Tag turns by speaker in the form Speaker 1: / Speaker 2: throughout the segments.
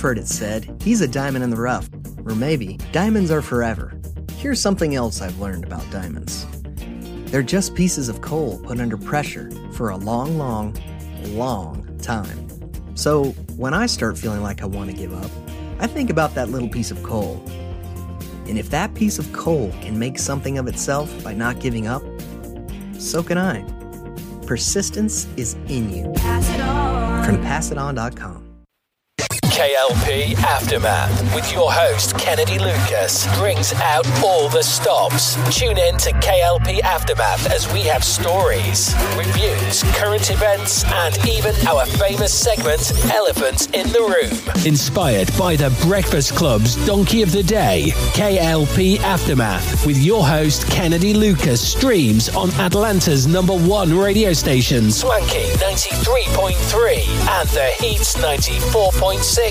Speaker 1: You've heard it said, he's a diamond in the rough. Or maybe, diamonds are forever. Here's something else I've learned about diamonds they're just pieces of coal put under pressure for a long, long, long time. So when I start feeling like I want to give up, I think about that little piece of coal. And if that piece of coal can make something of itself by not giving up, so can I. Persistence is in you. Pass From PassItOn.com.
Speaker 2: KLP Aftermath with your host Kennedy Lucas brings out all the stops. Tune in to KLP Aftermath as we have stories, reviews, current events, and even our famous segment, Elephant in the Room. Inspired by the Breakfast Club's Donkey of the Day, KLP Aftermath with your host Kennedy Lucas streams on Atlanta's number one radio station, Swanky 93.3 and The Heats 94.6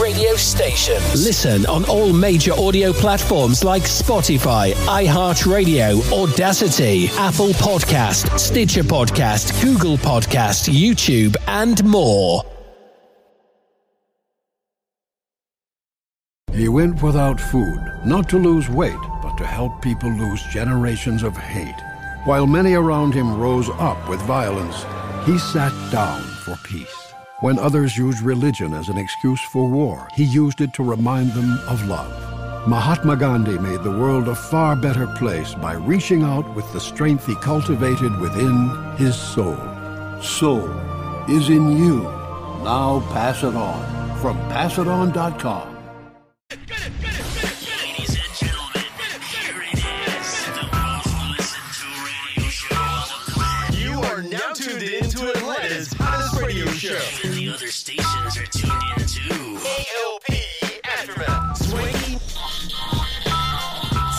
Speaker 2: radio station. Listen on all major audio platforms like Spotify, iHeartRadio, Audacity, Apple Podcast, Stitcher Podcast, Google Podcast, YouTube, and more.
Speaker 3: He went without food, not to lose weight, but to help people lose generations of hate. While many around him rose up with violence, he sat down for peace. When others used religion as an excuse for war, he used it to remind them of love. Mahatma Gandhi made the world a far better place by reaching out with the strength he cultivated within his soul. Soul is in you. Now pass it on from PassItOn.com.
Speaker 4: You
Speaker 5: other stations are tuned in too.
Speaker 4: KLP Aftermath. Swanky.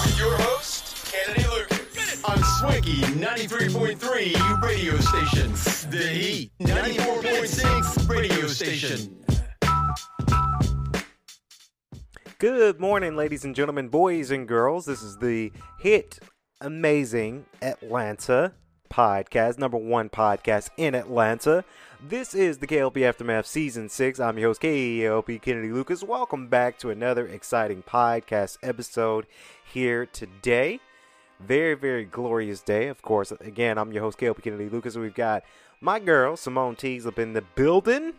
Speaker 4: With your host, Kennedy Lucas. On Swanky 93.3 radio station. The Heat 94.6 radio station.
Speaker 6: Good morning, ladies and gentlemen, boys and girls. This is the hit amazing Atlanta podcast, number one podcast in Atlanta. This is the KLP Aftermath Season 6. I'm your host, KLP Kennedy Lucas. Welcome back to another exciting podcast episode here today. Very, very glorious day. Of course, again, I'm your host, KLP Kennedy Lucas. We've got my girl, Simone Teags, up in the building.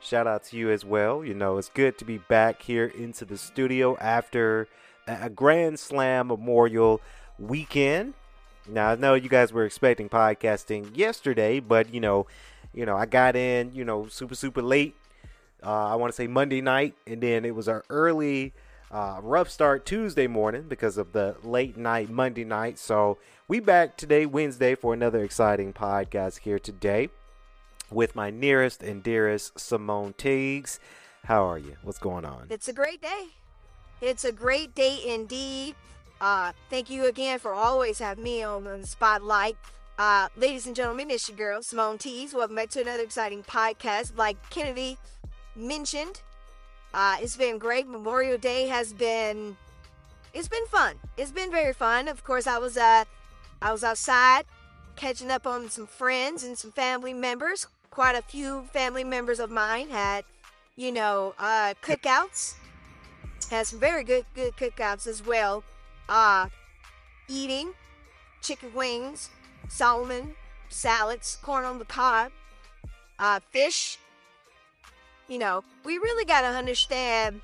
Speaker 6: Shout out to you as well. You know, it's good to be back here into the studio after a Grand Slam Memorial weekend. Now I know you guys were expecting podcasting yesterday, but you know, you know, I got in, you know, super super late. Uh, I want to say Monday night, and then it was our early uh, rough start Tuesday morning because of the late night Monday night. So we back today, Wednesday, for another exciting podcast here today with my nearest and dearest Simone Teags. How are you? What's going on?
Speaker 7: It's a great day. It's a great day indeed. Uh, thank you again for always having me on the spotlight. Uh, ladies and gentlemen, it's your girl, Simone Teags. Welcome back to another exciting podcast. Like Kennedy mentioned, uh, it's been great. Memorial Day has been, it's been fun. It's been very fun. Of course, I was, uh, I was outside catching up on some friends and some family members. Quite a few family members of mine had, you know, uh, cookouts. Had some very good, good cookouts as well. Uh, eating chicken wings, salmon, salads, corn on the cob, uh, fish. You know, we really got to understand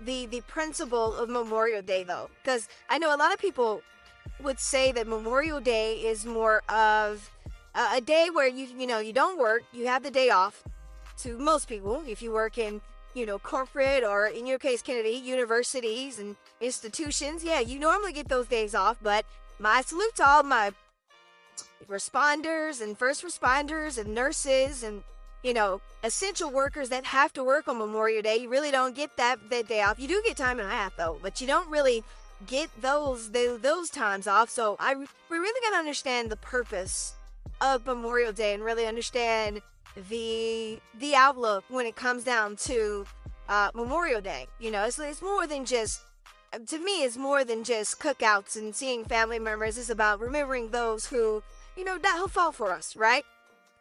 Speaker 7: the the principle of Memorial Day, though, because I know a lot of people would say that Memorial Day is more of a, a day where you you know you don't work, you have the day off. To most people, if you work in you know corporate or in your case, Kennedy universities and institutions, yeah, you normally get those days off. But my salute to all my responders and first responders and nurses and you know essential workers that have to work on Memorial Day. You really don't get that that day off. You do get time and a half though, but you don't really get those those, those times off. So I we really got to understand the purpose of Memorial Day and really understand the the outlook when it comes down to uh, Memorial Day. You know, it's it's more than just to me. It's more than just cookouts and seeing family members. It's about remembering those who you know that who fought for us, right?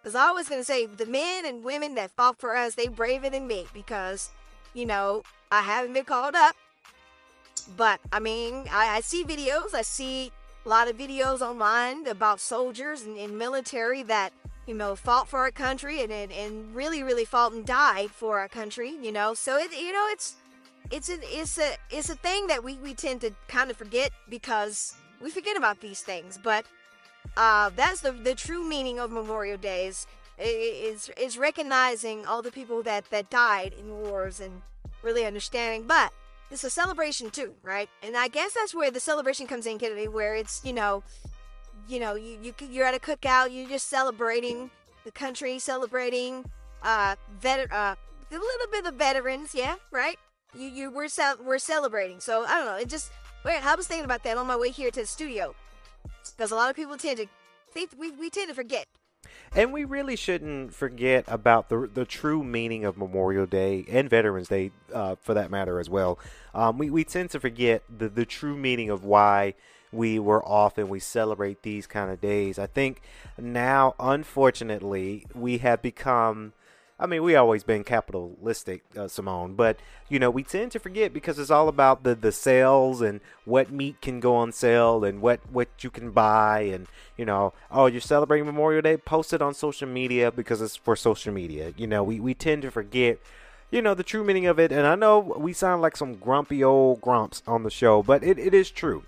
Speaker 7: Because I was gonna say the men and women that fought for us, they braver than me because you know I haven't been called up. But I mean, I, I see videos. I see a lot of videos online about soldiers and, and military that you know fought for our country and, and and really really fought and died for our country. You know, so it you know it's it's a it's a it's a thing that we we tend to kind of forget because we forget about these things. But uh, that's the the true meaning of Memorial Days is is recognizing all the people that that died in wars and really understanding. But it's a celebration too, right? And I guess that's where the celebration comes in, Kennedy, where it's you know, you know, you, you you're at a cookout, you're just celebrating the country, celebrating uh vet uh a little bit of veterans, yeah, right? You you we're ce- we're celebrating, so I don't know. It just wait. I was thinking about that on my way here to the studio because a lot of people tend to think we we tend to forget
Speaker 6: And we really shouldn't forget about the the true meaning of Memorial Day and Veterans Day, uh, for that matter as well. Um, we we tend to forget the the true meaning of why we were off and we celebrate these kind of days. I think now, unfortunately, we have become. I mean, we always been capitalistic, uh, Simone, but you know we tend to forget because it's all about the the sales and what meat can go on sale and what what you can buy and you know oh you're celebrating Memorial Day, post it on social media because it's for social media. You know we we tend to forget you know the true meaning of it, and I know we sound like some grumpy old grumps on the show, but it, it is true,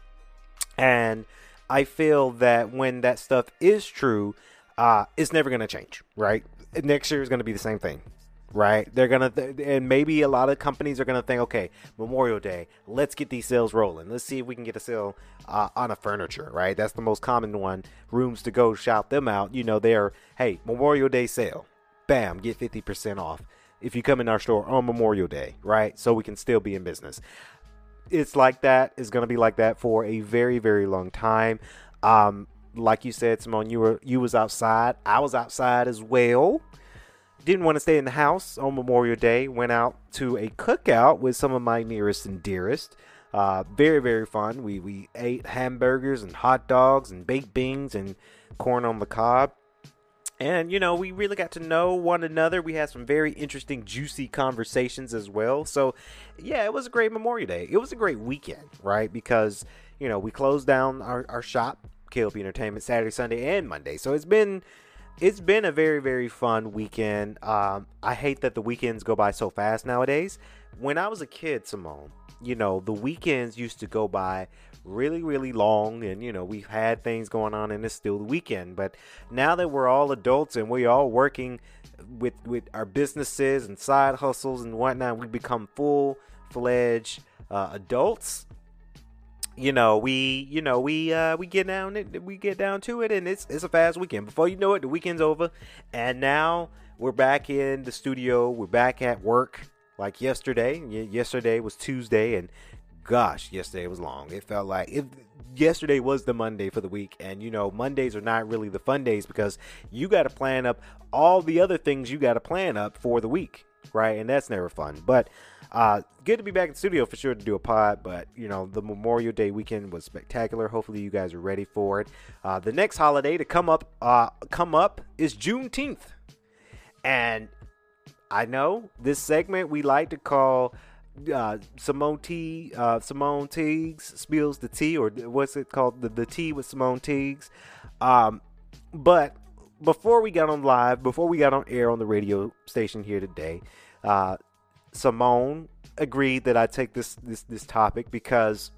Speaker 6: and I feel that when that stuff is true, uh, it's never gonna change, right? Next year is gonna be the same thing, right? They're gonna, th- and maybe a lot of companies are gonna think, okay, Memorial Day, let's get these sales rolling. Let's see if we can get a sale uh, on a furniture, right? That's the most common one. Rooms to go, shout them out. You know, they're hey Memorial Day sale, bam, get fifty percent off if you come in our store on Memorial Day, right? So we can still be in business. It's like that. It's gonna be like that for a very, very long time. Um, like you said, Simone, you were you was outside. I was outside as well. Didn't want to stay in the house on Memorial Day. Went out to a cookout with some of my nearest and dearest. Uh, very, very fun. We we ate hamburgers and hot dogs and baked beans and corn on the cob. And, you know, we really got to know one another. We had some very interesting, juicy conversations as well. So, yeah, it was a great Memorial Day. It was a great weekend, right? Because, you know, we closed down our, our shop, KLP Entertainment, Saturday, Sunday, and Monday. So it's been. It's been a very, very fun weekend. Um, I hate that the weekends go by so fast nowadays. When I was a kid, Simone, you know, the weekends used to go by really, really long, and you know, we've had things going on, and it's still the weekend. But now that we're all adults and we're all working with with our businesses and side hustles and whatnot, we become full fledged uh, adults. You know, we you know we uh, we get down we get down to it, and it's it's a fast weekend. Before you know it, the weekend's over, and now we're back in the studio. We're back at work like yesterday. Yesterday was Tuesday, and gosh, yesterday was long. It felt like if yesterday was the Monday for the week, and you know Mondays are not really the fun days because you got to plan up all the other things you got to plan up for the week, right? And that's never fun. But uh, good to be back in the studio for sure to do a pod. But you know the Memorial Day weekend was spectacular. Hopefully you guys are ready for it. Uh, the next holiday to come up, uh, come up is Juneteenth, and I know this segment we like to call uh, Simone T. Uh, Simone Teags spills the tea, or what's it called? The, the tea with Simone Teags. Um, but before we got on live, before we got on air on the radio station here today, uh, Simone agreed that I take this this this topic because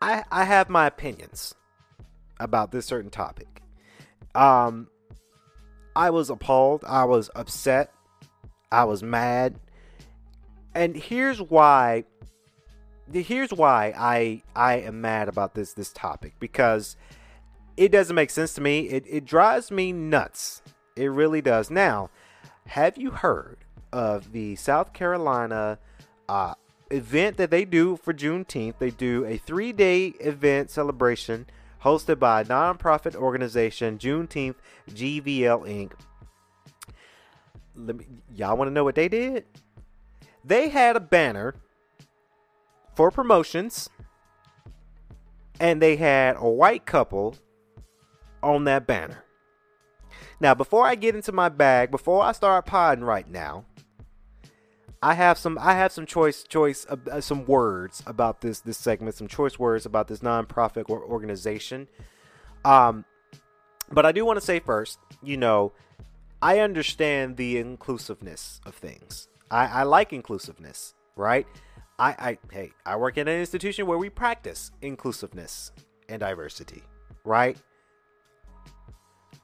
Speaker 6: I I have my opinions about this certain topic. Um, I was appalled. I was upset. I was mad. And here's why here's why I I am mad about this this topic because it doesn't make sense to me. It it drives me nuts. It really does. Now, have you heard of the South Carolina uh, event that they do for Juneteenth? They do a three day event celebration hosted by a nonprofit organization, Juneteenth GVL Inc. Let me, y'all want to know what they did? They had a banner for promotions, and they had a white couple on that banner. Now, before I get into my bag, before I start podding right now, I have some I have some choice choice uh, some words about this this segment, some choice words about this nonprofit or organization. Um, but I do want to say first, you know, I understand the inclusiveness of things. I, I like inclusiveness, right? I, I hey, I work in an institution where we practice inclusiveness and diversity, right?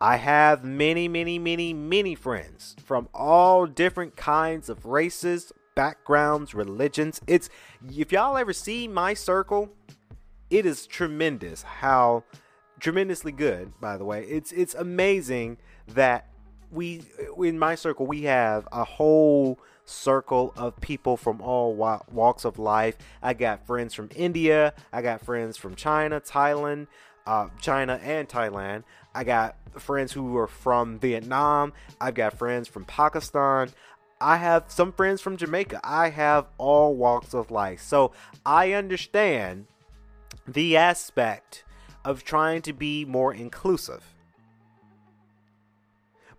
Speaker 6: I have many, many, many, many friends from all different kinds of races, backgrounds, religions. It's if y'all ever see my circle, it is tremendous how tremendously good, by the way. It's it's amazing that we in my circle we have a whole circle of people from all walks of life. I got friends from India, I got friends from China, Thailand, uh, China and Thailand. I got friends who are from Vietnam. I've got friends from Pakistan. I have some friends from Jamaica. I have all walks of life. So I understand the aspect of trying to be more inclusive.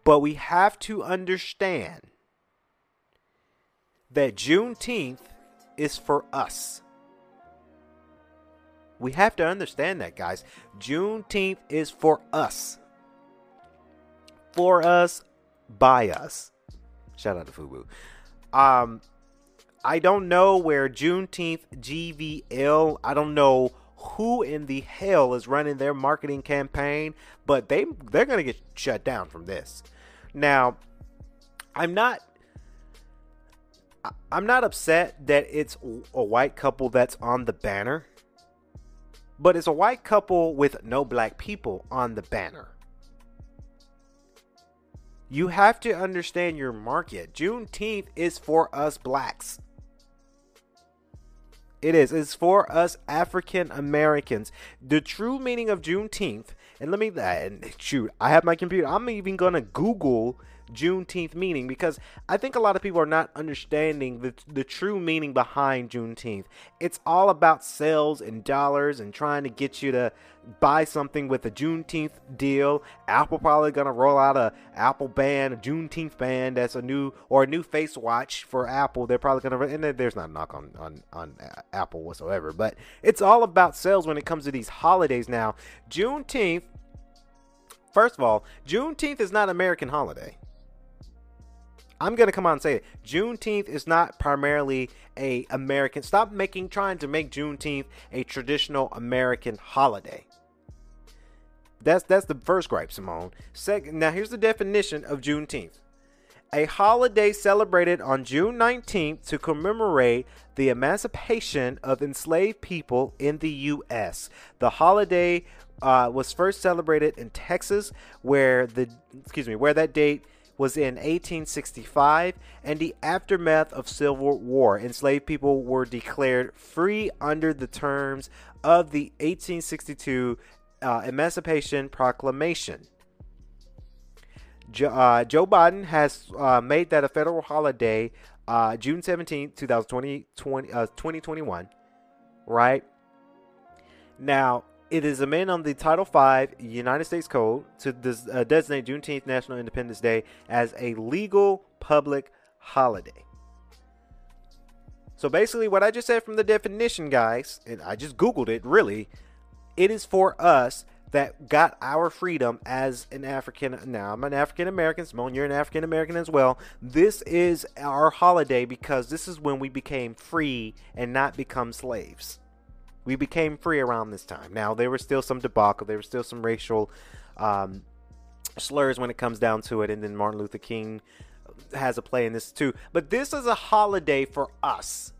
Speaker 6: But we have to understand that Juneteenth is for us. We have to understand that, guys. Juneteenth is for us. For us, by us. Shout out to Fubu. Um, I don't know where Juneteenth GVL. I don't know who in the hell is running their marketing campaign, but they they're gonna get shut down from this. Now, I'm not. I'm not upset that it's a white couple that's on the banner but it's a white couple with no black people on the banner. You have to understand your market. Juneteenth is for us blacks. It is. It's for us African Americans. The true meaning of Juneteenth, and let me and shoot, I have my computer. I'm even gonna Google Juneteenth meaning because I think a lot of people are not understanding the, the true meaning behind Juneteenth. It's all about sales and dollars and trying to get you to buy something with a Juneteenth deal. Apple probably gonna roll out a Apple band, a Juneteenth band that's a new or a new face watch for Apple. They're probably gonna and there's not a knock on on on Apple whatsoever, but it's all about sales when it comes to these holidays now. Juneteenth. First of all, Juneteenth is not American holiday. I'm gonna come out and say it. Juneteenth is not primarily a American. Stop making trying to make Juneteenth a traditional American holiday. That's that's the first gripe, Simone. Second, now here's the definition of Juneteenth. A holiday celebrated on June 19th to commemorate the emancipation of enslaved people in the U.S. The holiday uh, was first celebrated in Texas, where the excuse me, where that date was in 1865 and the aftermath of Civil War. Enslaved people were declared free under the terms of the 1862 uh, Emancipation Proclamation. Jo- uh, Joe Biden has uh, made that a federal holiday uh, June 17, 2020, 20, 2021, right? Now, it is amended on the Title V United States Code to des- uh, designate Juneteenth National Independence Day as a legal public holiday. So basically, what I just said from the definition, guys, and I just Googled it, really, it is for us that got our freedom as an African. Now, I'm an African American. Simone, you're an African American as well. This is our holiday because this is when we became free and not become slaves we became free around this time. Now there was still some debacle, there was still some racial um, slurs when it comes down to it, and then Martin Luther King has a play in this too. But this is a holiday for us,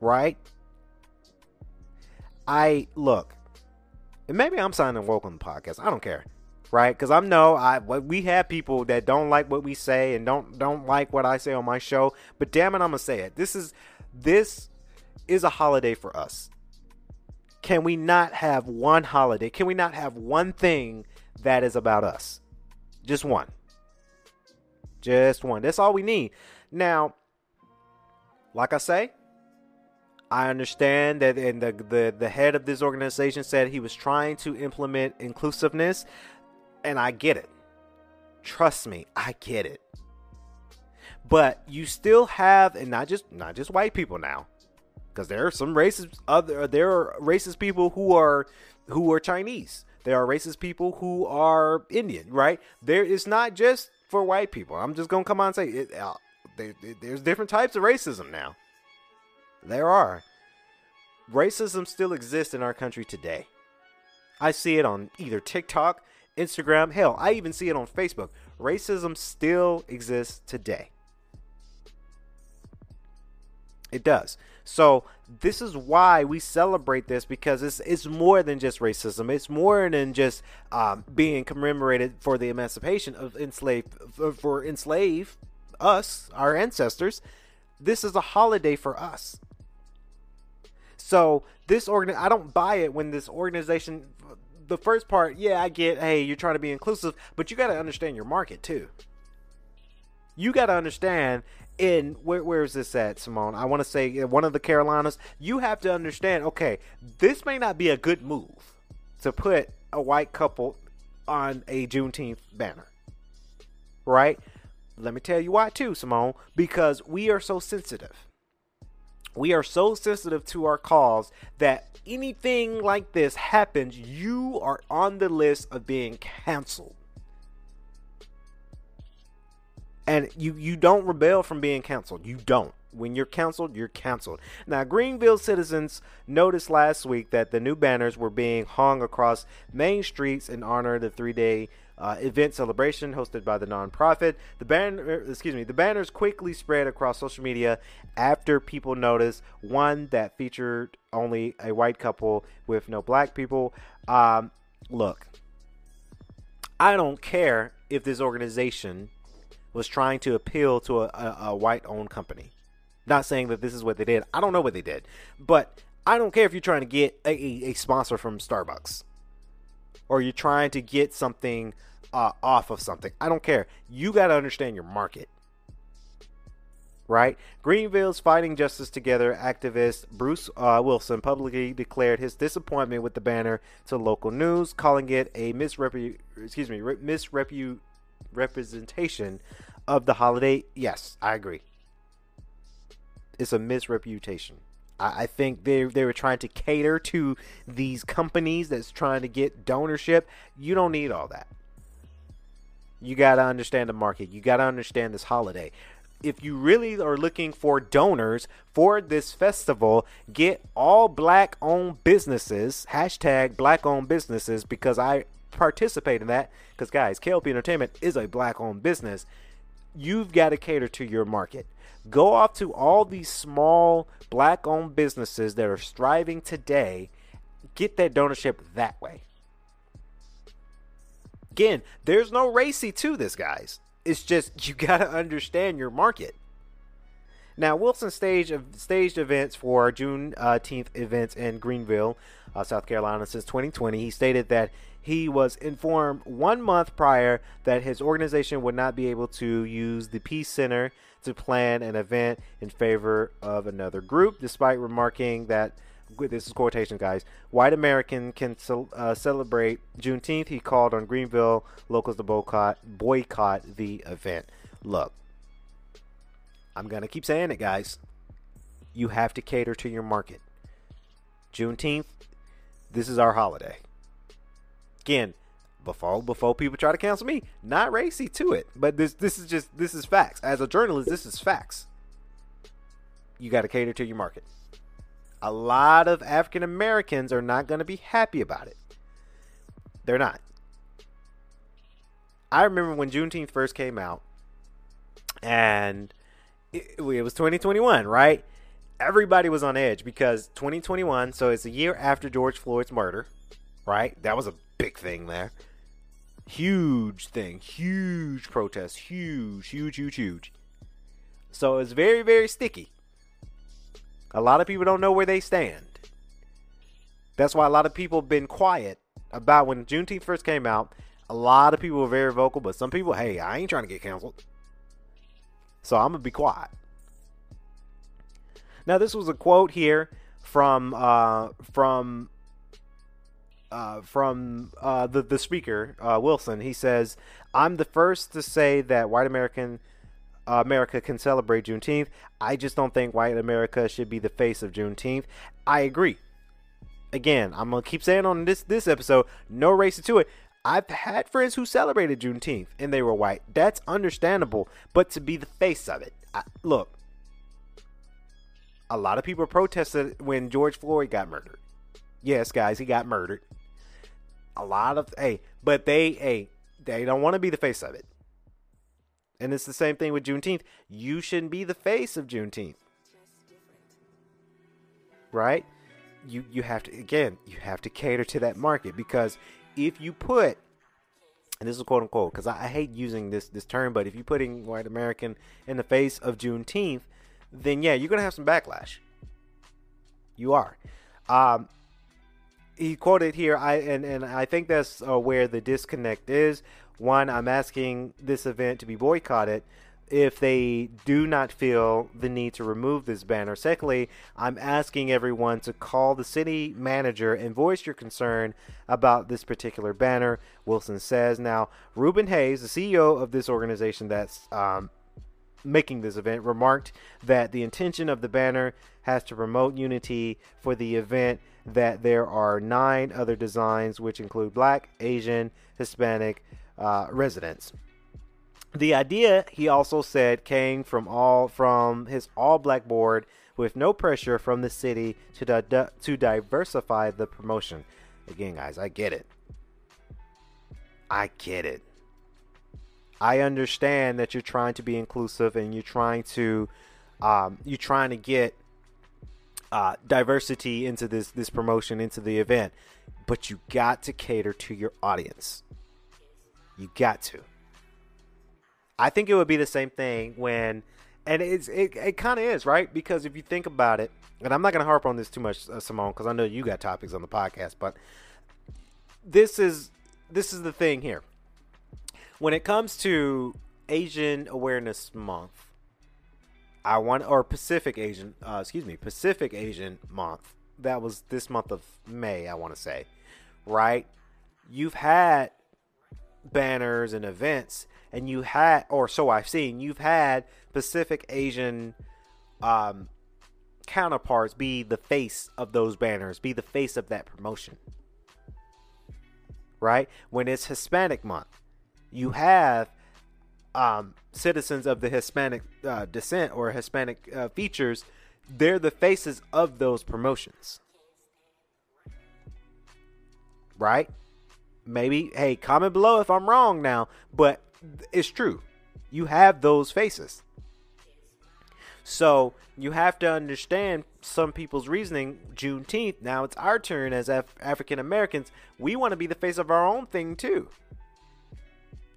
Speaker 6: right? I look. And maybe I'm signing woke on the podcast. I don't care, right? Because I'm no, I we have people that don't like what we say and don't don't like what I say on my show. But damn it, I'm gonna say it. This is this is a holiday for us. Can we not have one holiday? Can we not have one thing that is about us? Just one. Just one. That's all we need. Now, like I say, I understand that and the, the the head of this organization said he was trying to implement inclusiveness and I get it. Trust me, I get it. But you still have and not just not just white people now because there are some racist other there are racist people who are who are Chinese. There are racist people who are Indian, right? There is not just for white people. I'm just gonna come on and say it. Uh, there, there's different types of racism now. There are. Racism still exists in our country today. I see it on either TikTok, Instagram, hell, I even see it on Facebook. Racism still exists today. It does. So this is why we celebrate this because it's it's more than just racism. It's more than just um, being commemorated for the emancipation of enslaved for, for enslaved us, our ancestors. This is a holiday for us. So this organ, I don't buy it when this organization. The first part, yeah, I get. Hey, you're trying to be inclusive, but you got to understand your market too. You got to understand in where, where is this at, Simone? I want to say one of the Carolinas. You have to understand. Okay, this may not be a good move to put a white couple on a Juneteenth banner, right? Let me tell you why too, Simone. Because we are so sensitive. We are so sensitive to our cause that anything like this happens, you are on the list of being canceled and you you don't rebel from being canceled. You don't. When you're canceled, you're canceled. Now, Greenville citizens noticed last week that the new banners were being hung across main streets in honor of the three-day uh, event celebration hosted by the nonprofit. The banner, excuse me, the banners quickly spread across social media after people noticed one that featured only a white couple with no black people. Um, look, I don't care if this organization was trying to appeal to a, a, a white owned company. Not saying that this is what they did. I don't know what they did. But I don't care if you're trying to get a, a sponsor from Starbucks or you're trying to get something uh, off of something. I don't care. You got to understand your market. Right? Greenville's Fighting Justice Together activist Bruce uh, Wilson publicly declared his disappointment with the banner to local news, calling it a misrepu- excuse me, re- misrepu- representation of the holiday, yes, I agree. It's a misreputation. I, I think they they were trying to cater to these companies that's trying to get donorship. You don't need all that. You got to understand the market. You got to understand this holiday. If you really are looking for donors for this festival, get all black owned businesses, hashtag black owned businesses, because I participate in that because guys klp entertainment is a black owned business. You've got to cater to your market. Go off to all these small black owned businesses that are striving today. Get that donorship that way. Again there's no racy to this guys. It's just you got to understand your market. Now, Wilson staged staged events for Juneteenth events in Greenville, uh, South Carolina, since 2020. He stated that he was informed one month prior that his organization would not be able to use the Peace Center to plan an event in favor of another group, despite remarking that this is quotation, guys. White American can uh, celebrate Juneteenth. He called on Greenville locals to boycott boycott the event. Look, I'm gonna keep saying it, guys. You have to cater to your market. Juneteenth, this is our holiday. Again, before before people try to cancel me, not racy to it, but this this is just this is facts. As a journalist, this is facts. You got to cater to your market. A lot of African Americans are not going to be happy about it. They're not. I remember when Juneteenth first came out, and it, it was 2021, right? Everybody was on edge because 2021, so it's a year after George Floyd's murder, right? That was a big thing there. Huge thing, huge protest, huge, huge, huge, huge. So it's very, very sticky. A lot of people don't know where they stand. That's why a lot of people been quiet about when Juneteenth first came out. A lot of people were very vocal, but some people, hey, I ain't trying to get canceled. So I'm gonna be quiet. Now this was a quote here from uh, from uh, from uh, the the speaker uh, Wilson. He says, "I'm the first to say that white American uh, America can celebrate Juneteenth. I just don't think white America should be the face of Juneteenth. I agree. Again, I'm gonna keep saying on this this episode, no racing to it. I've had friends who celebrated Juneteenth and they were white. That's understandable, but to be the face of it, I, look, a lot of people protested when George Floyd got murdered. Yes, guys, he got murdered. A lot of hey, but they hey, they don't want to be the face of it. And it's the same thing with Juneteenth. You shouldn't be the face of Juneteenth. Right? You you have to again, you have to cater to that market because if you put and this is quote unquote because I, I, hate using this this term, but if you're putting white American in the face of Juneteenth, then yeah, you're gonna have some backlash. You are. Um, he quoted here, I and and I think that's uh, where the disconnect is. One, I'm asking this event to be boycotted if they do not feel the need to remove this banner. Secondly, I'm asking everyone to call the city manager and voice your concern about this particular banner. Wilson says. Now, Ruben Hayes, the CEO of this organization that's um, making this event, remarked that the intention of the banner has to promote unity for the event. That there are nine other designs, which include Black, Asian, Hispanic uh, residents. The idea, he also said, came from all from his all-black board with no pressure from the city to di- to diversify the promotion. Again, guys, I get it. I get it. I understand that you're trying to be inclusive and you're trying to um, you're trying to get uh, diversity into this this promotion into the event, but you got to cater to your audience. You got to. I think it would be the same thing when, and it's it, it kind of is right because if you think about it, and I'm not going to harp on this too much, uh, Simone, because I know you got topics on the podcast, but this is this is the thing here. When it comes to Asian Awareness Month, I want or Pacific Asian, uh, excuse me, Pacific Asian Month. That was this month of May, I want to say, right? You've had banners and events and you had, or so I've seen, you've had Pacific Asian um, counterparts be the face of those banners, be the face of that promotion. Right? When it's Hispanic month, you have um, citizens of the Hispanic uh, descent or Hispanic uh, features, they're the faces of those promotions. Right? Maybe, hey, comment below if I'm wrong now, but it's true. You have those faces. So you have to understand some people's reasoning. Juneteenth, now it's our turn as Af- African Americans. We want to be the face of our own thing too.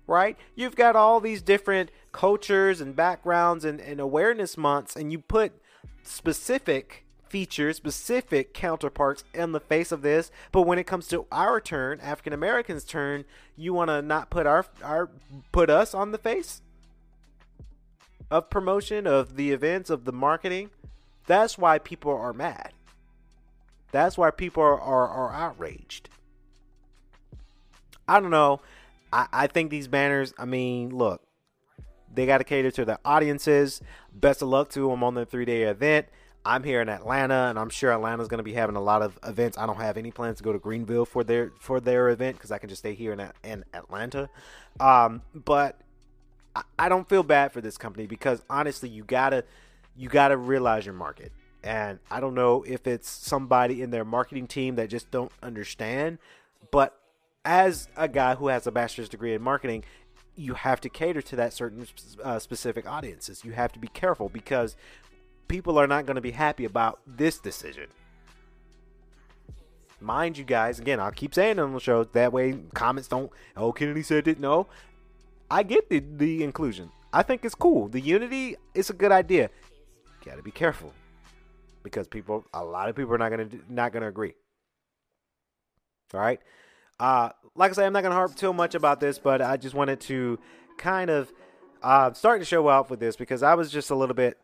Speaker 6: Right? You've got all these different cultures and backgrounds and, and awareness months, and you put specific features, specific counterparts in the face of this. But when it comes to our turn, African Americans' turn, you want to not put our our put us on the face of promotion of the events of the marketing. That's why people are mad. That's why people are, are, are outraged. I don't know. I, I think these banners, I mean, look, they got to cater to the audiences. Best of luck to them on the three day event. I'm here in Atlanta, and I'm sure Atlanta's going to be having a lot of events. I don't have any plans to go to Greenville for their for their event because I can just stay here in in Atlanta. Um, but I, I don't feel bad for this company because honestly, you gotta you gotta realize your market. And I don't know if it's somebody in their marketing team that just don't understand, but as a guy who has a bachelor's degree in marketing, you have to cater to that certain uh, specific audiences. You have to be careful because people are not going to be happy about this decision. mind you guys, again, I'll keep saying on the show. That way, comments don't. Oh, Kennedy said it. No, I get the the inclusion. I think it's cool. The unity is a good idea. Got to be careful because people, a lot of people are not gonna not gonna agree. All right. Uh, like I said, I'm not gonna harp too much about this, but I just wanted to kind of uh, start to show off with this because I was just a little bit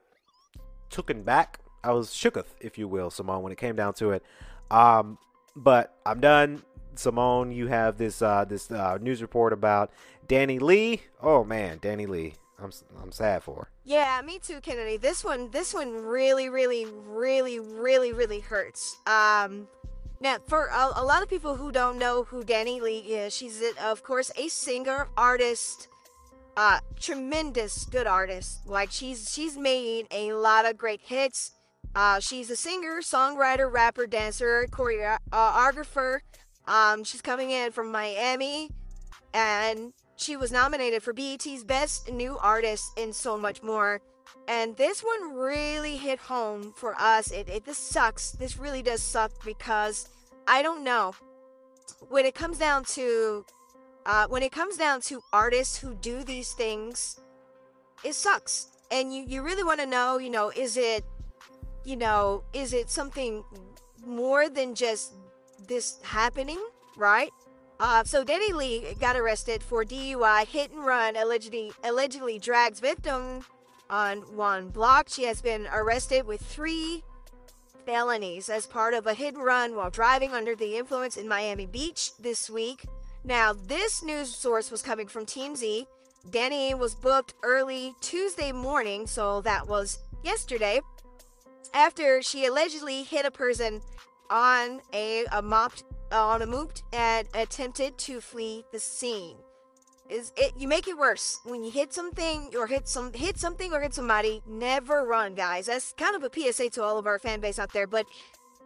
Speaker 6: tooken back. I was shooketh, if you will, Simone, when it came down to it. Um, but I'm done. Simone, you have this uh, this uh, news report about DaniLeigh. Oh man, DaniLeigh. I'm I'm sad for.
Speaker 7: Yeah, me too, Kennedy. This one, this one really, really, really, really, really hurts. Um, now for a, a lot of people who don't know who DaniLeigh is, she's of course a singer, artist, uh, tremendous good artist. Like she's she's made a lot of great hits. Uh, she's a singer, songwriter, rapper, dancer, choreographer. Um, she's coming in from Miami, and she was nominated for BET's Best New Artist and so much more. And this one really hit home for us. It, it this sucks. This really does suck because I don't know. When it comes down to uh, when it comes down to artists who do these things, it sucks. And you, you really want to know, you know, is it you know, is it something more than just this happening, right? Uh, so DaniLeigh got arrested for DUI, hit and run, allegedly allegedly drags victim on one block. She has been arrested with three felonies as part of a hit and run while driving under the influence in Miami Beach this week. Now, this news source was coming from TMZ. Danny was booked early Tuesday morning, so that was yesterday, after she allegedly hit a person on a, a mopped on a mooped and attempted to flee the scene. Is it you make it worse when you hit something or hit some hit something or hit somebody? Never run, guys. That's kind of a PSA to all of our fan base out there. But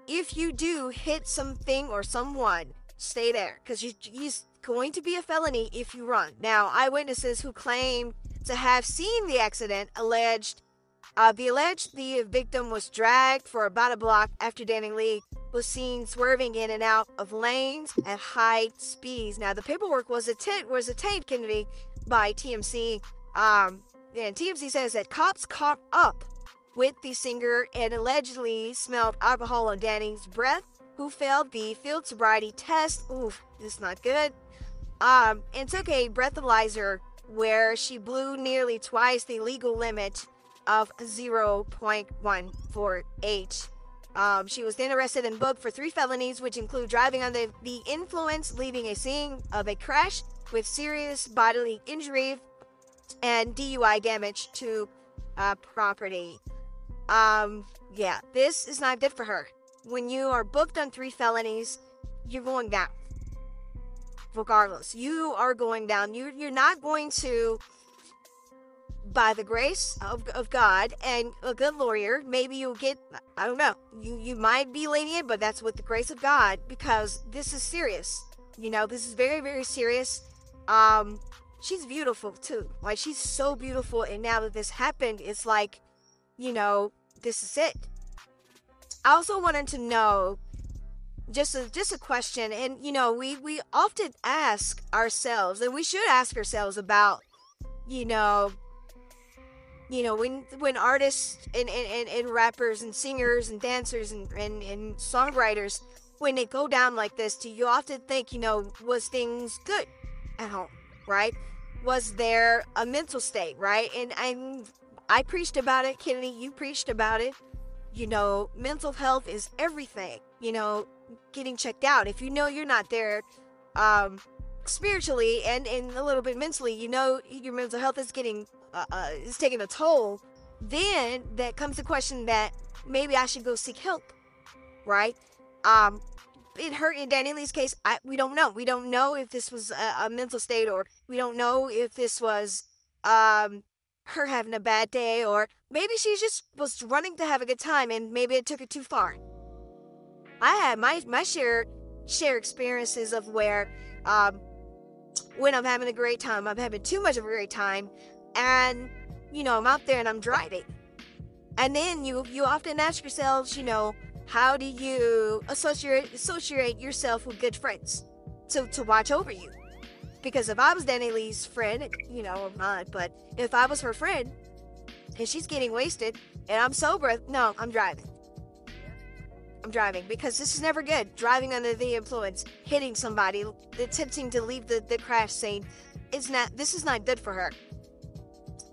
Speaker 7: if you do hit something or someone, stay there because you, he's going to be a felony if you run. Now, eyewitnesses who claim to have seen the accident alleged uh, the alleged the victim was dragged for about a block after DaniLeigh was seen swerving in and out of lanes at high speeds. Now, the paperwork was attained was attained Kennedy by TMZ. Um, and TMZ says that cops caught up with the singer and allegedly smelled alcohol on Danny's breath, who failed the field sobriety test. Oof, this is not good. Um, and took a breathalyzer where she blew nearly twice the legal limit of 0.148. Um, she was then arrested and booked for three felonies, which include driving under the influence, leaving a scene of a crash with serious bodily injury, and DUI damage to uh, property. Um, yeah, this is not good for her. When you are booked on three felonies, you're going down. Regardless, you are going down. You you're not going to by the grace of, of God and a good lawyer, maybe you'll get, I don't know, you, you might be lenient, but that's with the grace of God because this is serious. You know, this is very, very serious. Um, she's beautiful too. Like, she's so beautiful. And now that this happened, it's like, you know, this is it. I also wanted to know just a just a question and you know we we often ask ourselves and we should ask ourselves about you know you know when when artists and, and, and, rappers and singers and dancers and, and, and songwriters when they go down like this do you often think you know was things good at home right? Was there a mental state right? And i i preached about it kennedy you preached about it. You know mental health is everything you know getting checked out. If you know you're not there um spiritually and, and a little bit mentally you know your mental health is getting uh, uh, is taking a toll, then that comes the question that maybe I should go seek help, right? Um, it hurt in DaniLeigh's case. I, we don't know. We don't know if this was a, a mental state, or we don't know if this was um, her having a bad day, or maybe she just was running to have a good time, and maybe it took it too far. I had my my share share experiences of where um, when I'm having a great time, I'm having too much of a great time, and you know i'm out there and i'm driving and then you you often ask yourselves you know how do you associate associate yourself with good friends to to watch over you? Because if I was DaniLeigh's friend, you know, I'm not, but if I was her friend and she's getting wasted and I'm sober, no, I'm driving. I'm driving because this is never good. Driving under the influence, hitting somebody, attempting to leave the, the crash scene is not this is not good for her.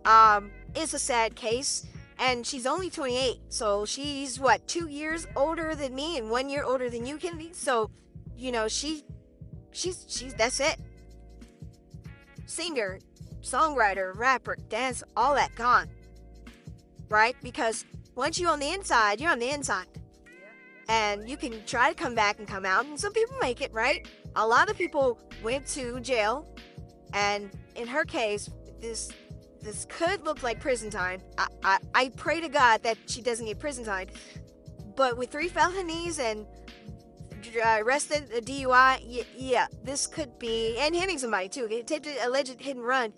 Speaker 7: Um, it's a sad case, and she's only 28, so she's what two years older than me and one year older than you, Kennedy. So, you know, she, she's she's that's it. Singer, songwriter, rapper, dance, all that gone. Right? Because once you're on the inside, you're on the inside and you can try to come back and come out and some people make it right a lot of people went to jail and in her case this this could look like prison time i i, I pray to god that she doesn't get prison time but with three felonies and uh, arrested a dui y- yeah this could be and hitting somebody too attempted alleged hit and run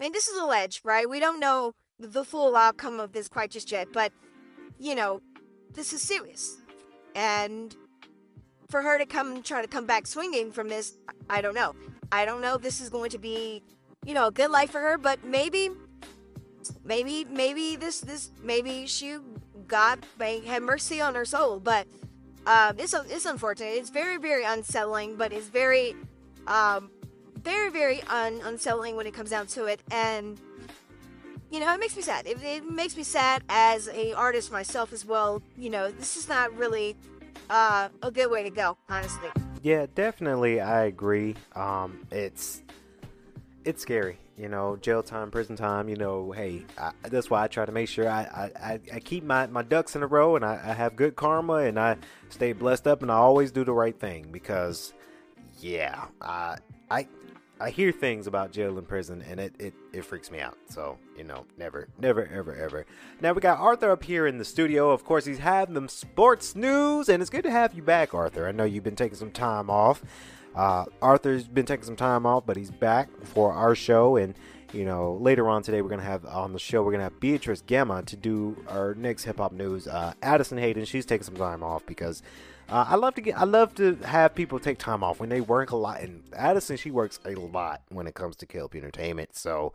Speaker 7: I mean, this is alleged, right? We don't know the full outcome of this quite just yet, but you know, this is serious. And for her to come try to come back swinging from this, I don't know. I don't know this is going to be, you know, a good life for her, but maybe, maybe, maybe this, this, maybe she, God may have mercy on her soul, but um, it's it's unfortunate. It's very very unsettling, but it's very, um, very very un- unsettling when it comes down to it, and you know, it makes me sad. It, it, makes me sad as a artist myself as well. You know, this is not really uh, a good way to go, honestly.
Speaker 6: Yeah, definitely, I agree. Um, it's it's scary, you know, jail time, prison time. You know, hey, I, that's why I try to make sure I, I, I keep my, my ducks in a row and I, I have good karma and I stay blessed up and I always do the right thing because, yeah, I I I hear things about jail and prison, and it, it, it freaks me out. So, you know, never, never, ever, ever. Now, we got Arthur up here in the studio. Of course, he's having them sports news, and it's good to have you back, Arthur. I know you've been taking some time off. Uh, Arthur's been taking some time off, but he's back for our show, and you know, later on today, we're going to have on the show, we're going to have Beatrice Gemma to do our next hip hop news. Uh, Addison Hayden, she's taking some time off because uh, I love to get, I love to have people take time off when they work a lot. And Addison, she works a lot when it comes to KLP Entertainment. So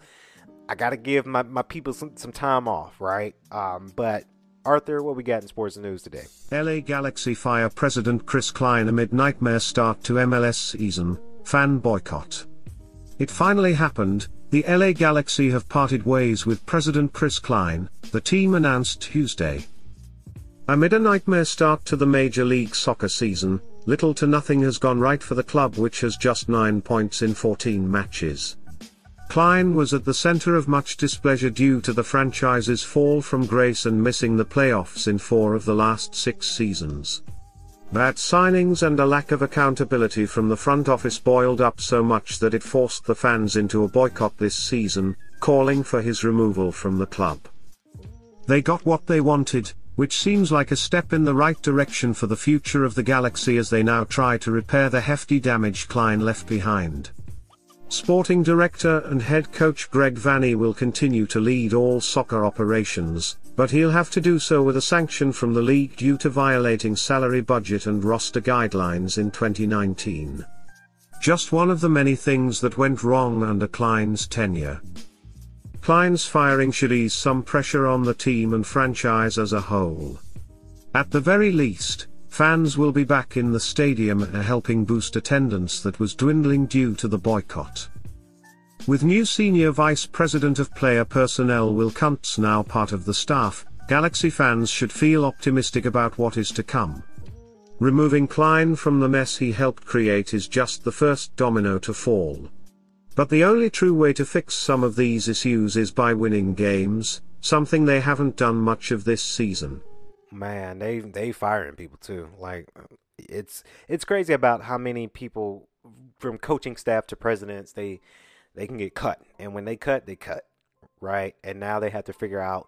Speaker 6: I got to give my, my people some, some time off, right? Um, but Arthur, what we got in sports news today?
Speaker 8: LA Galaxy fire President Chris Klein amid nightmare start to MLS season, fan boycott. It finally happened, the LA Galaxy have parted ways with President Chris Klein, the team announced Tuesday. Amid a nightmare start to the Major League Soccer season, little to nothing has gone right for the club which has just 9 points in 14 matches. Klein was at the center of much displeasure due to the franchise's fall from grace and missing the playoffs in four of the last six seasons. Bad signings and a lack of accountability from the front office boiled up so much that it forced the fans into a boycott this season, calling for his removal from the club. They got what they wanted, which seems like a step in the right direction for the future of the galaxy as they now try to repair the hefty damage Klein left behind. Sporting director and head coach Greg Vanney will continue to lead all soccer operations, but he'll have to do so with a sanction from the league due to violating salary budget and roster guidelines in 2019. Just one of the many things that went wrong under Klein's tenure. Klein's firing should ease some pressure on the team and franchise as a whole. At the very least, fans will be back in the stadium and helping boost attendance that was dwindling due to the boycott. With new senior vice president of player personnel Will Kuntz now part of the staff, Galaxy fans should feel optimistic about what is to come. Removing Klein from the mess he helped create is just the first domino to fall. But the only true way to fix some of these issues is by winning games, something they haven't done much of this season.
Speaker 6: Man, they they firing people too. Like it's it's crazy about how many people from coaching staff to presidents they they can get cut, and when they cut, they cut, right? And now they have to figure out.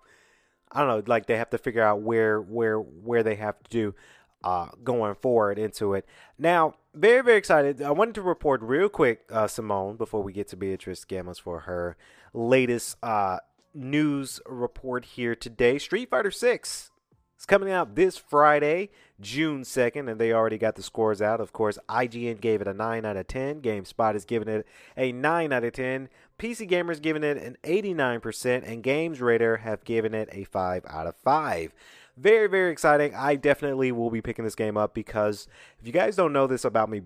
Speaker 6: I don't know, like they have to figure out where where where they have to do uh, going forward into it. Now, very, very excited. I wanted to report real quick, uh, Simone, before we get to Beatrice Gamos for her latest uh, news report here today. Street Fighter 6 It's coming out this Friday, June 2nd, and they already got the scores out. Of course, IGN gave it a 9 out of 10. GameSpot is giving it a 9 out of 10. PC Gamer's giving it an 89%, and Games Radar have given it a 5 out of 5. Very, very exciting. I definitely will be picking this game up because if you guys don't know this about me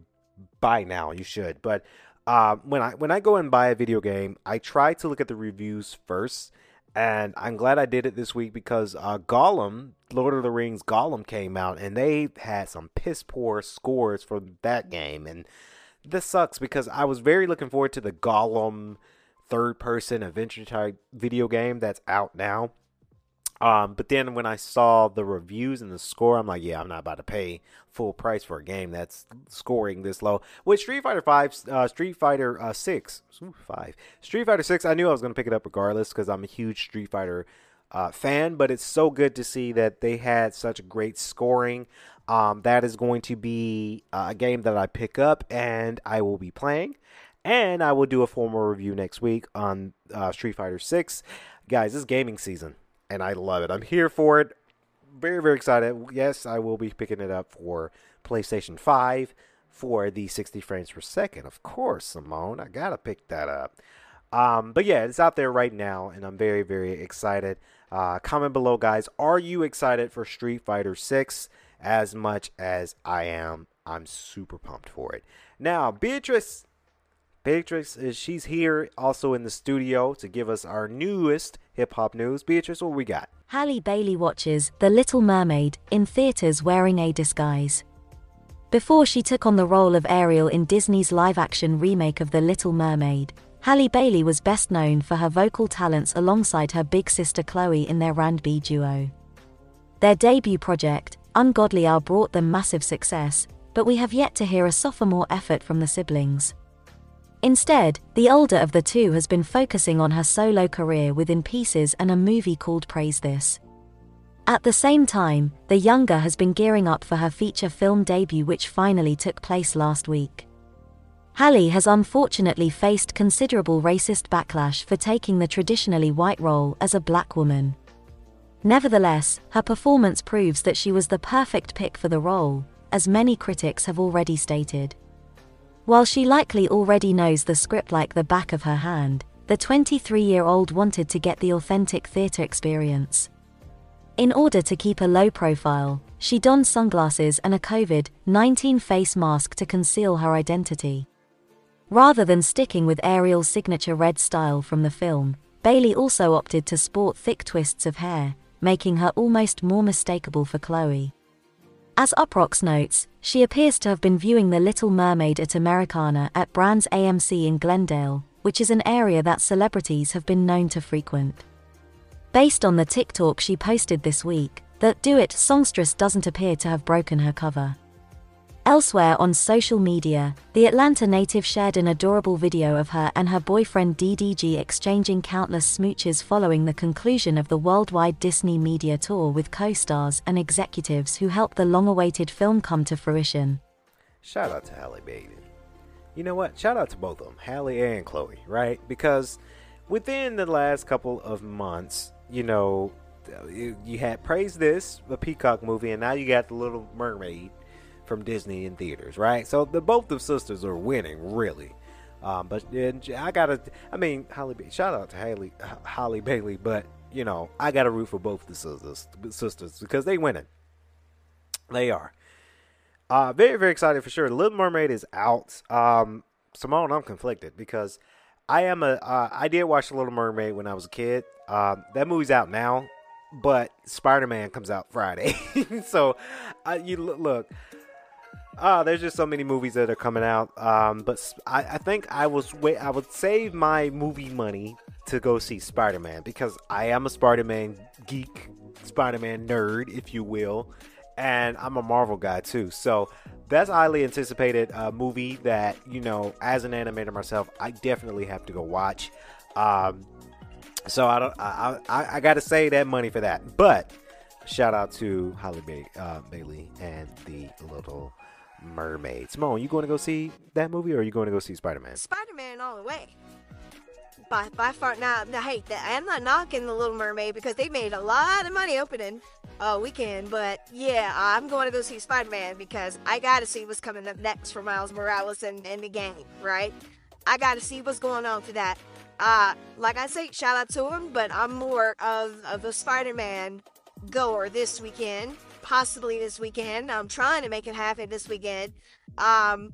Speaker 6: by now, you should. But uh, when I when I go and buy a video game, I try to look at the reviews first and I'm glad I did it this week because uh, Gollum, Lord of the Rings Gollum came out, and they had some piss poor scores for that game, and this sucks because I was very looking forward to the Gollum third person adventure type video game that's out now. Um, but then when I saw the reviews and the score, I'm like, yeah, I'm not about to pay full price for a game that's scoring this low. With Street Fighter Five, uh, Street Fighter uh, Six, Five, Street Fighter Six, I knew I was going to pick it up regardless because I'm a huge Street Fighter uh, fan. But it's so good to see that they had such great scoring. Um, that is going to be uh, a game that I pick up and I will be playing. And I will do a formal review next week on uh, Street Fighter Six. Guys, this is gaming season and I love it. I'm here for it. Very, very excited. Yes, I will be picking it up for PlayStation 5 for the 60 frames per second. Of course, Simone. I got to pick that up. Um, but yeah, it's out there right now, and I'm very, very excited. Uh, comment below, guys. Are you excited for Street Fighter 6 as much as I am? I'm super pumped for it. Now, Beatrice Beatrice is she's here also in the studio to give us our newest hip hop news. Beatrice, what we got?
Speaker 9: Halle Bailey watches The Little Mermaid in theaters wearing a disguise. Before she took on the role of Ariel in Disney's live action remake of The Little Mermaid, Halle Bailey was best known for her vocal talents alongside her big sister Chloe in their R&B duo. Their debut project, Ungodly Hour brought them massive success, but we have yet to hear a sophomore effort from the siblings. Instead, the older of the two has been focusing on her solo career with In Pieces and a movie called Praise This. At the same time, the younger has been gearing up for her feature film debut, which finally took place last week. Halle has unfortunately faced considerable racist backlash for taking the traditionally white role as a black woman. Nevertheless, her performance proves that she was the perfect pick for the role, as many critics have already stated. While she likely already knows the script like the back of her hand, the 23 year old wanted to get the authentic theatre experience. In order to keep a low profile, she donned sunglasses and a COVID 19 face mask to conceal her identity. Rather than sticking with Ariel's signature red style from the film, Bailey also opted to sport thick twists of hair, making her almost more mistakable for Chloe. As Uproxx notes, she appears to have been viewing The Little Mermaid at Americana at Brands AMC in Glendale, which is an area that celebrities have been known to frequent. Based on the TikTok she posted this week, that Do It songstress doesn't appear to have broken her cover. Elsewhere on social media, the Atlanta native shared an adorable video of her and her boyfriend DDG exchanging countless smooches following the conclusion of the worldwide Disney media tour with co stars and executives who helped the long awaited film come to fruition.
Speaker 6: Shout out to Halle Bailey. You know what? Shout out to both of them, Halle and Chloe, right? Because within the last couple of months, you know, you, had Praise This, the Peacock movie, and now you got The Little Mermaid from Disney in theaters, right? So the both of sisters are winning, really. Um, but then I gotta, I mean, Holly, shout out to Haley, Holly Bailey, but you know, I gotta root for both the sisters, sisters because they winning. They are. Uh, very, very excited for sure. The Little Mermaid is out. Um, Simone, I'm conflicted because I am a. Uh, I did watch The Little Mermaid when I was a kid. Um, that movie's out now, but Spider Man comes out Friday. so, uh, you look. Uh, there's just so many movies that are coming out. Um, but I, I think I was wait. I would save my movie money to go see Spider Man because I am a Spider Man geek, Spider Man nerd, if you will, and I'm a Marvel guy too. So that's highly anticipated uh, movie that you know, as an animator myself, I definitely have to go watch. Um, so I don't. I, I, I got to save that money for that. But shout out to Holly ba- uh, Bailey and the little Mermaid. Simone, you going to go see that movie or are you going to go see Spider Man?
Speaker 7: Spider Man all the way. By, by far, now, now hey, I'm not knocking The Little Mermaid because they made a lot of money opening. uh, weekend, but yeah, I'm going to go see Spider Man because I gotta see what's coming up next for Miles Morales and, and the gang, right? I gotta see what's going on for that. Uh, like I say, shout out to him, but I'm more of, of a Spider Man goer this weekend, possibly this weekend. I'm trying to make it happen this weekend. Um,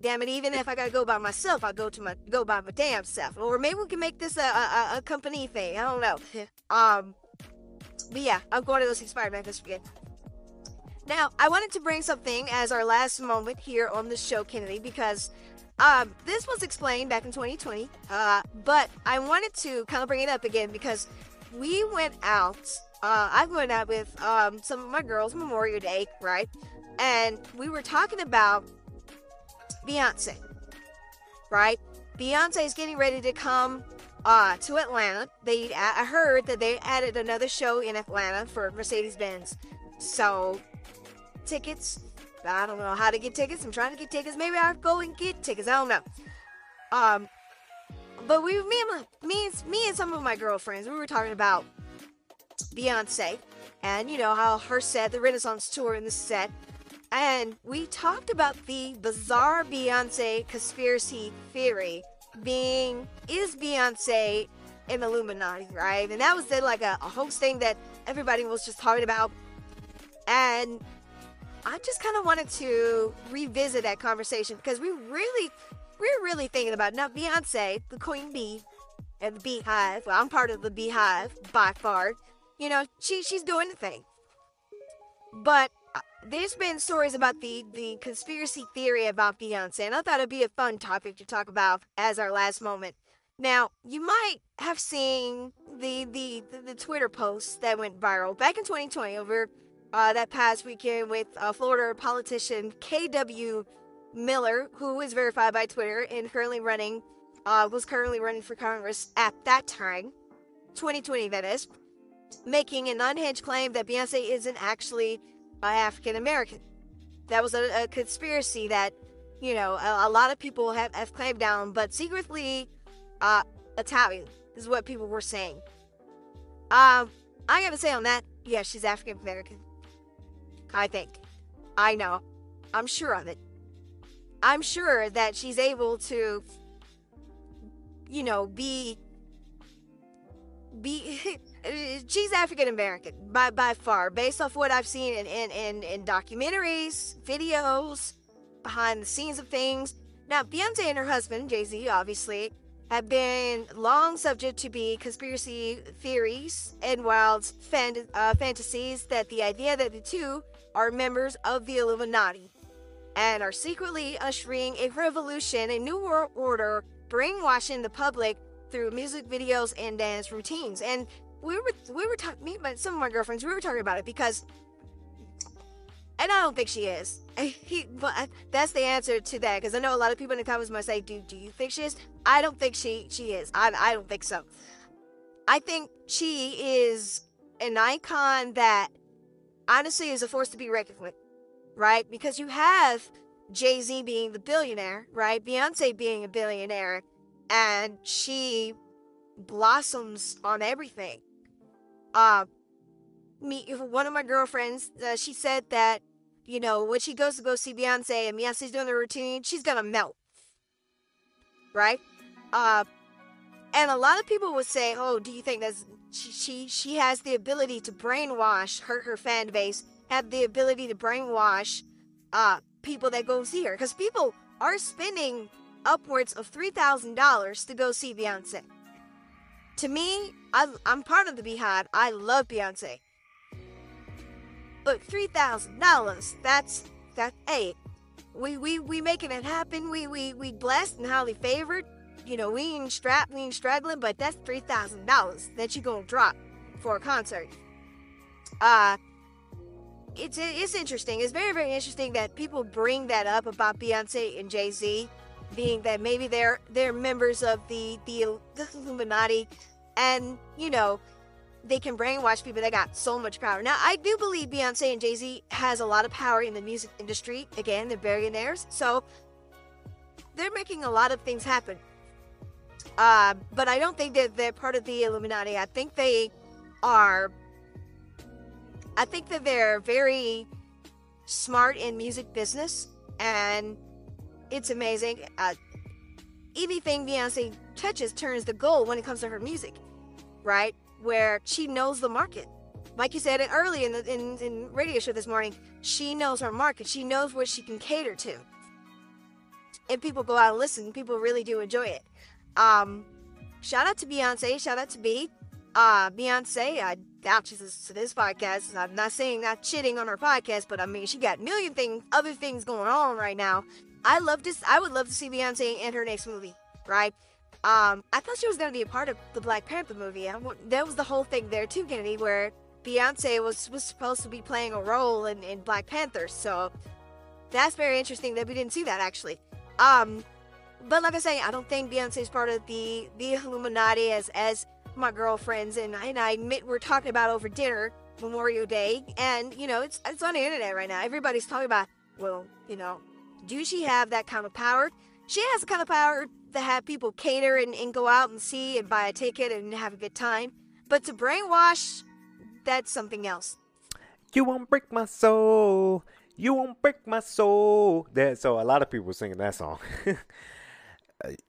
Speaker 7: damn it, even if I gotta go by myself, I'll go to my go by my damn self. Or maybe we can make this a, a, a company thing. I don't know. Um, but yeah, I'm going to go see Spider-Man this weekend. Now, I wanted to bring something as our last moment here on the show, Kennedy, because um, this was explained back in 2020, uh, but I wanted to kind of bring it up again because we went out. Uh, I went out with um, some of my girls Memorial Day, right? And we were talking about Beyonce, right? Beyonce is getting ready to come uh, to Atlanta. They I heard that they added another show in Atlanta for Mercedes Benz. So tickets. I don't know how to get tickets. I'm trying to get tickets. Maybe I'll go and get tickets. I don't know. Um, but we, me and my, me me and some of my girlfriends, we were talking about Beyonce, and you know how her set, the Renaissance tour in the set, and we talked about the bizarre Beyonce conspiracy theory being is Beyonce an Illuminati, right? And that was like a, a hoax thing that everybody was just talking about. And I just kind of wanted to revisit that conversation because we really, we're really thinking about now Beyonce, the Queen Bee, and the Beehive. Well, I'm part of the Beehive by far. You know, she she's doing the thing. But uh, there's been stories about the the conspiracy theory about Beyonce, and I thought it'd be a fun topic to talk about as our last moment. Now, you might have seen the the the, the Twitter post that went viral back in 2020 over uh, that past weekend with uh, Florida politician K.W. Miller, who is verified by Twitter and currently running uh, was currently running for Congress at that time, 2020 that is, making an unhinged claim that Beyonce isn't actually African American. That was a, a, conspiracy that, you know, a, a, lot of people have, have claimed down, but secretly uh, Italian is what people were saying. Um, I gotta say on that, yeah, she's African American. I think. I know. I'm sure of it. I'm sure that she's able to, you know, be be she's African American by by far, based off what I've seen in, in, in, in documentaries, videos, behind the scenes of things. Now, Beyonce and her husband, Jay Z, obviously, have been long subject to be conspiracy theories and wild fan- uh, fantasies that the idea that the two are members of the Illuminati and are secretly ushering a revolution, a new world order, brainwashing the public through music videos and dance routines. And we were we were talking me but some of my girlfriends we were talking about it because and I don't think she is. He, but that's the answer to that because I know a lot of people in the comments might say, "Do do you think she is?" I don't think she she is. I I don't think so. I think she is an icon that honestly is a force to be reckoned with, right? Because you have Jay Z being the billionaire, right? Beyonce being a billionaire, and she blossoms on everything. Uh, me, one of my girlfriends, uh, she said that, you know, when she goes to go see Beyonce and Beyonce's doing the routine, she's gonna melt. Right? Uh, and a lot of people would say, "Oh, do you think that she, she she has the ability to brainwash her her fan base, have the ability to brainwash uh people that go see her? Because people are spending upwards of three thousand dollars to go see Beyonce to me, I, I'm part of the Beehive. I love Beyonce. But three thousand dollars, that's that hey, we we we making it happen. We we we blessed and highly favored. You know, we ain't strapped, we ain't struggling, but that's three thousand dollars that you gonna drop for a concert. Uh it's it's interesting. It's very very interesting that people bring that up about Beyonce and Jay Z being that maybe they're they're members of the the, the Illuminati, and you know they can brainwash people They got so much power. Now, I do believe Beyonce and Jay Z has a lot of power in the music industry. Again, they're billionaires, so they're making a lot of things happen. Uh, but I don't think that they're part of the Illuminati. I think they are I think that they're very smart in music business, and it's amazing. Uh, anything Beyonce touches turns to gold when it comes to her music, right? Where she knows the market. Like you said early in the in, in radio show this morning, she knows her market. She knows what she can cater to. And people go out and listen. People really do enjoy it. Um, shout out to Beyonce. Shout out to B. Uh, Beyonce, I doubt she's to this podcast. I'm not saying not shitting on her podcast, but I mean, she got million things, other things going on right now. I love this. I would love to see Beyonce in her next movie, right? Um, I thought she was going to be a part of the Black Panther movie. I, that was the whole thing there too, Kennedy, where Beyonce was, was supposed to be playing a role in, in Black Panther. So that's very interesting that we didn't see that actually. Um, but like I say, I don't think Beyonce is part of the the Illuminati as as my girlfriends and I, and I admit we're talking about over dinner Memorial Day, and you know it's it's on the internet right now. Everybody's talking about, well, you know, do she have that kind of power? She has the kind of power to have people cater and, and go out and see and buy a ticket and have a good time, but to brainwash that's something else.
Speaker 6: You won't break my soul. You won't break my soul. That so a lot of people singing that song.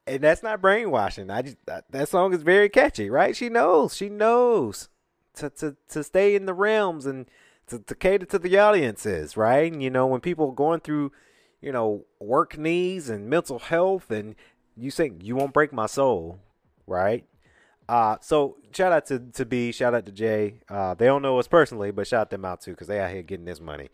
Speaker 6: and that's not brainwashing. I just that, that song is very catchy, right? She knows. She knows to to to stay in the realms and to, to cater to the audiences, right? And, you know, when people are going through, you know, work needs and mental health and you sing you won't break my soul, right? Uh, so shout out to, to B, shout out to Jay. Uh, they don't know us personally, but shout them out too because they out here getting this money.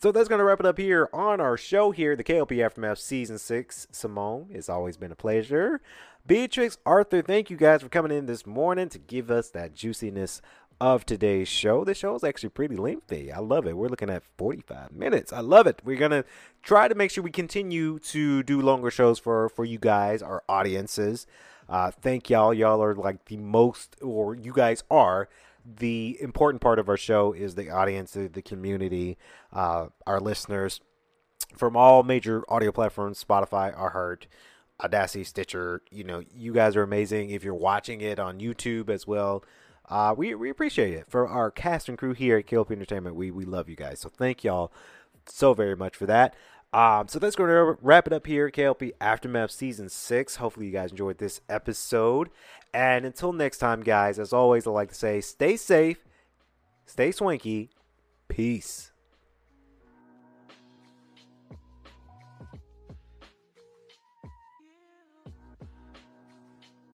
Speaker 6: So that's to wrap it up here on our show here, the KLP Aftermath Season 6. Simone, it's always been a pleasure. Beatrix, Arthur, thank you guys for coming in this morning to give us that juiciness of today's show. The show is actually pretty lengthy. I love it. We're looking at 45 minutes. I love it. We're going to try to make sure we continue to do longer shows for, for you guys, our audiences. Uh, thank y'all. Y'all are like the most, or you guys are the important part of our show is the audience, the community, uh, our listeners from all major audio platforms, Spotify, iHeart, Audacity, Stitcher. You know, you guys are amazing. If you're watching it on YouTube as well, uh, we, we appreciate it. For our cast and crew here at KLP Entertainment, we, we love you guys. So thank y'all so very much for that. Um, so that's going to wrap it up here, KLP Aftermath Season 6. Hopefully, you guys enjoyed this episode. And until next time, guys, as always, I like to say stay safe, stay swanky, peace.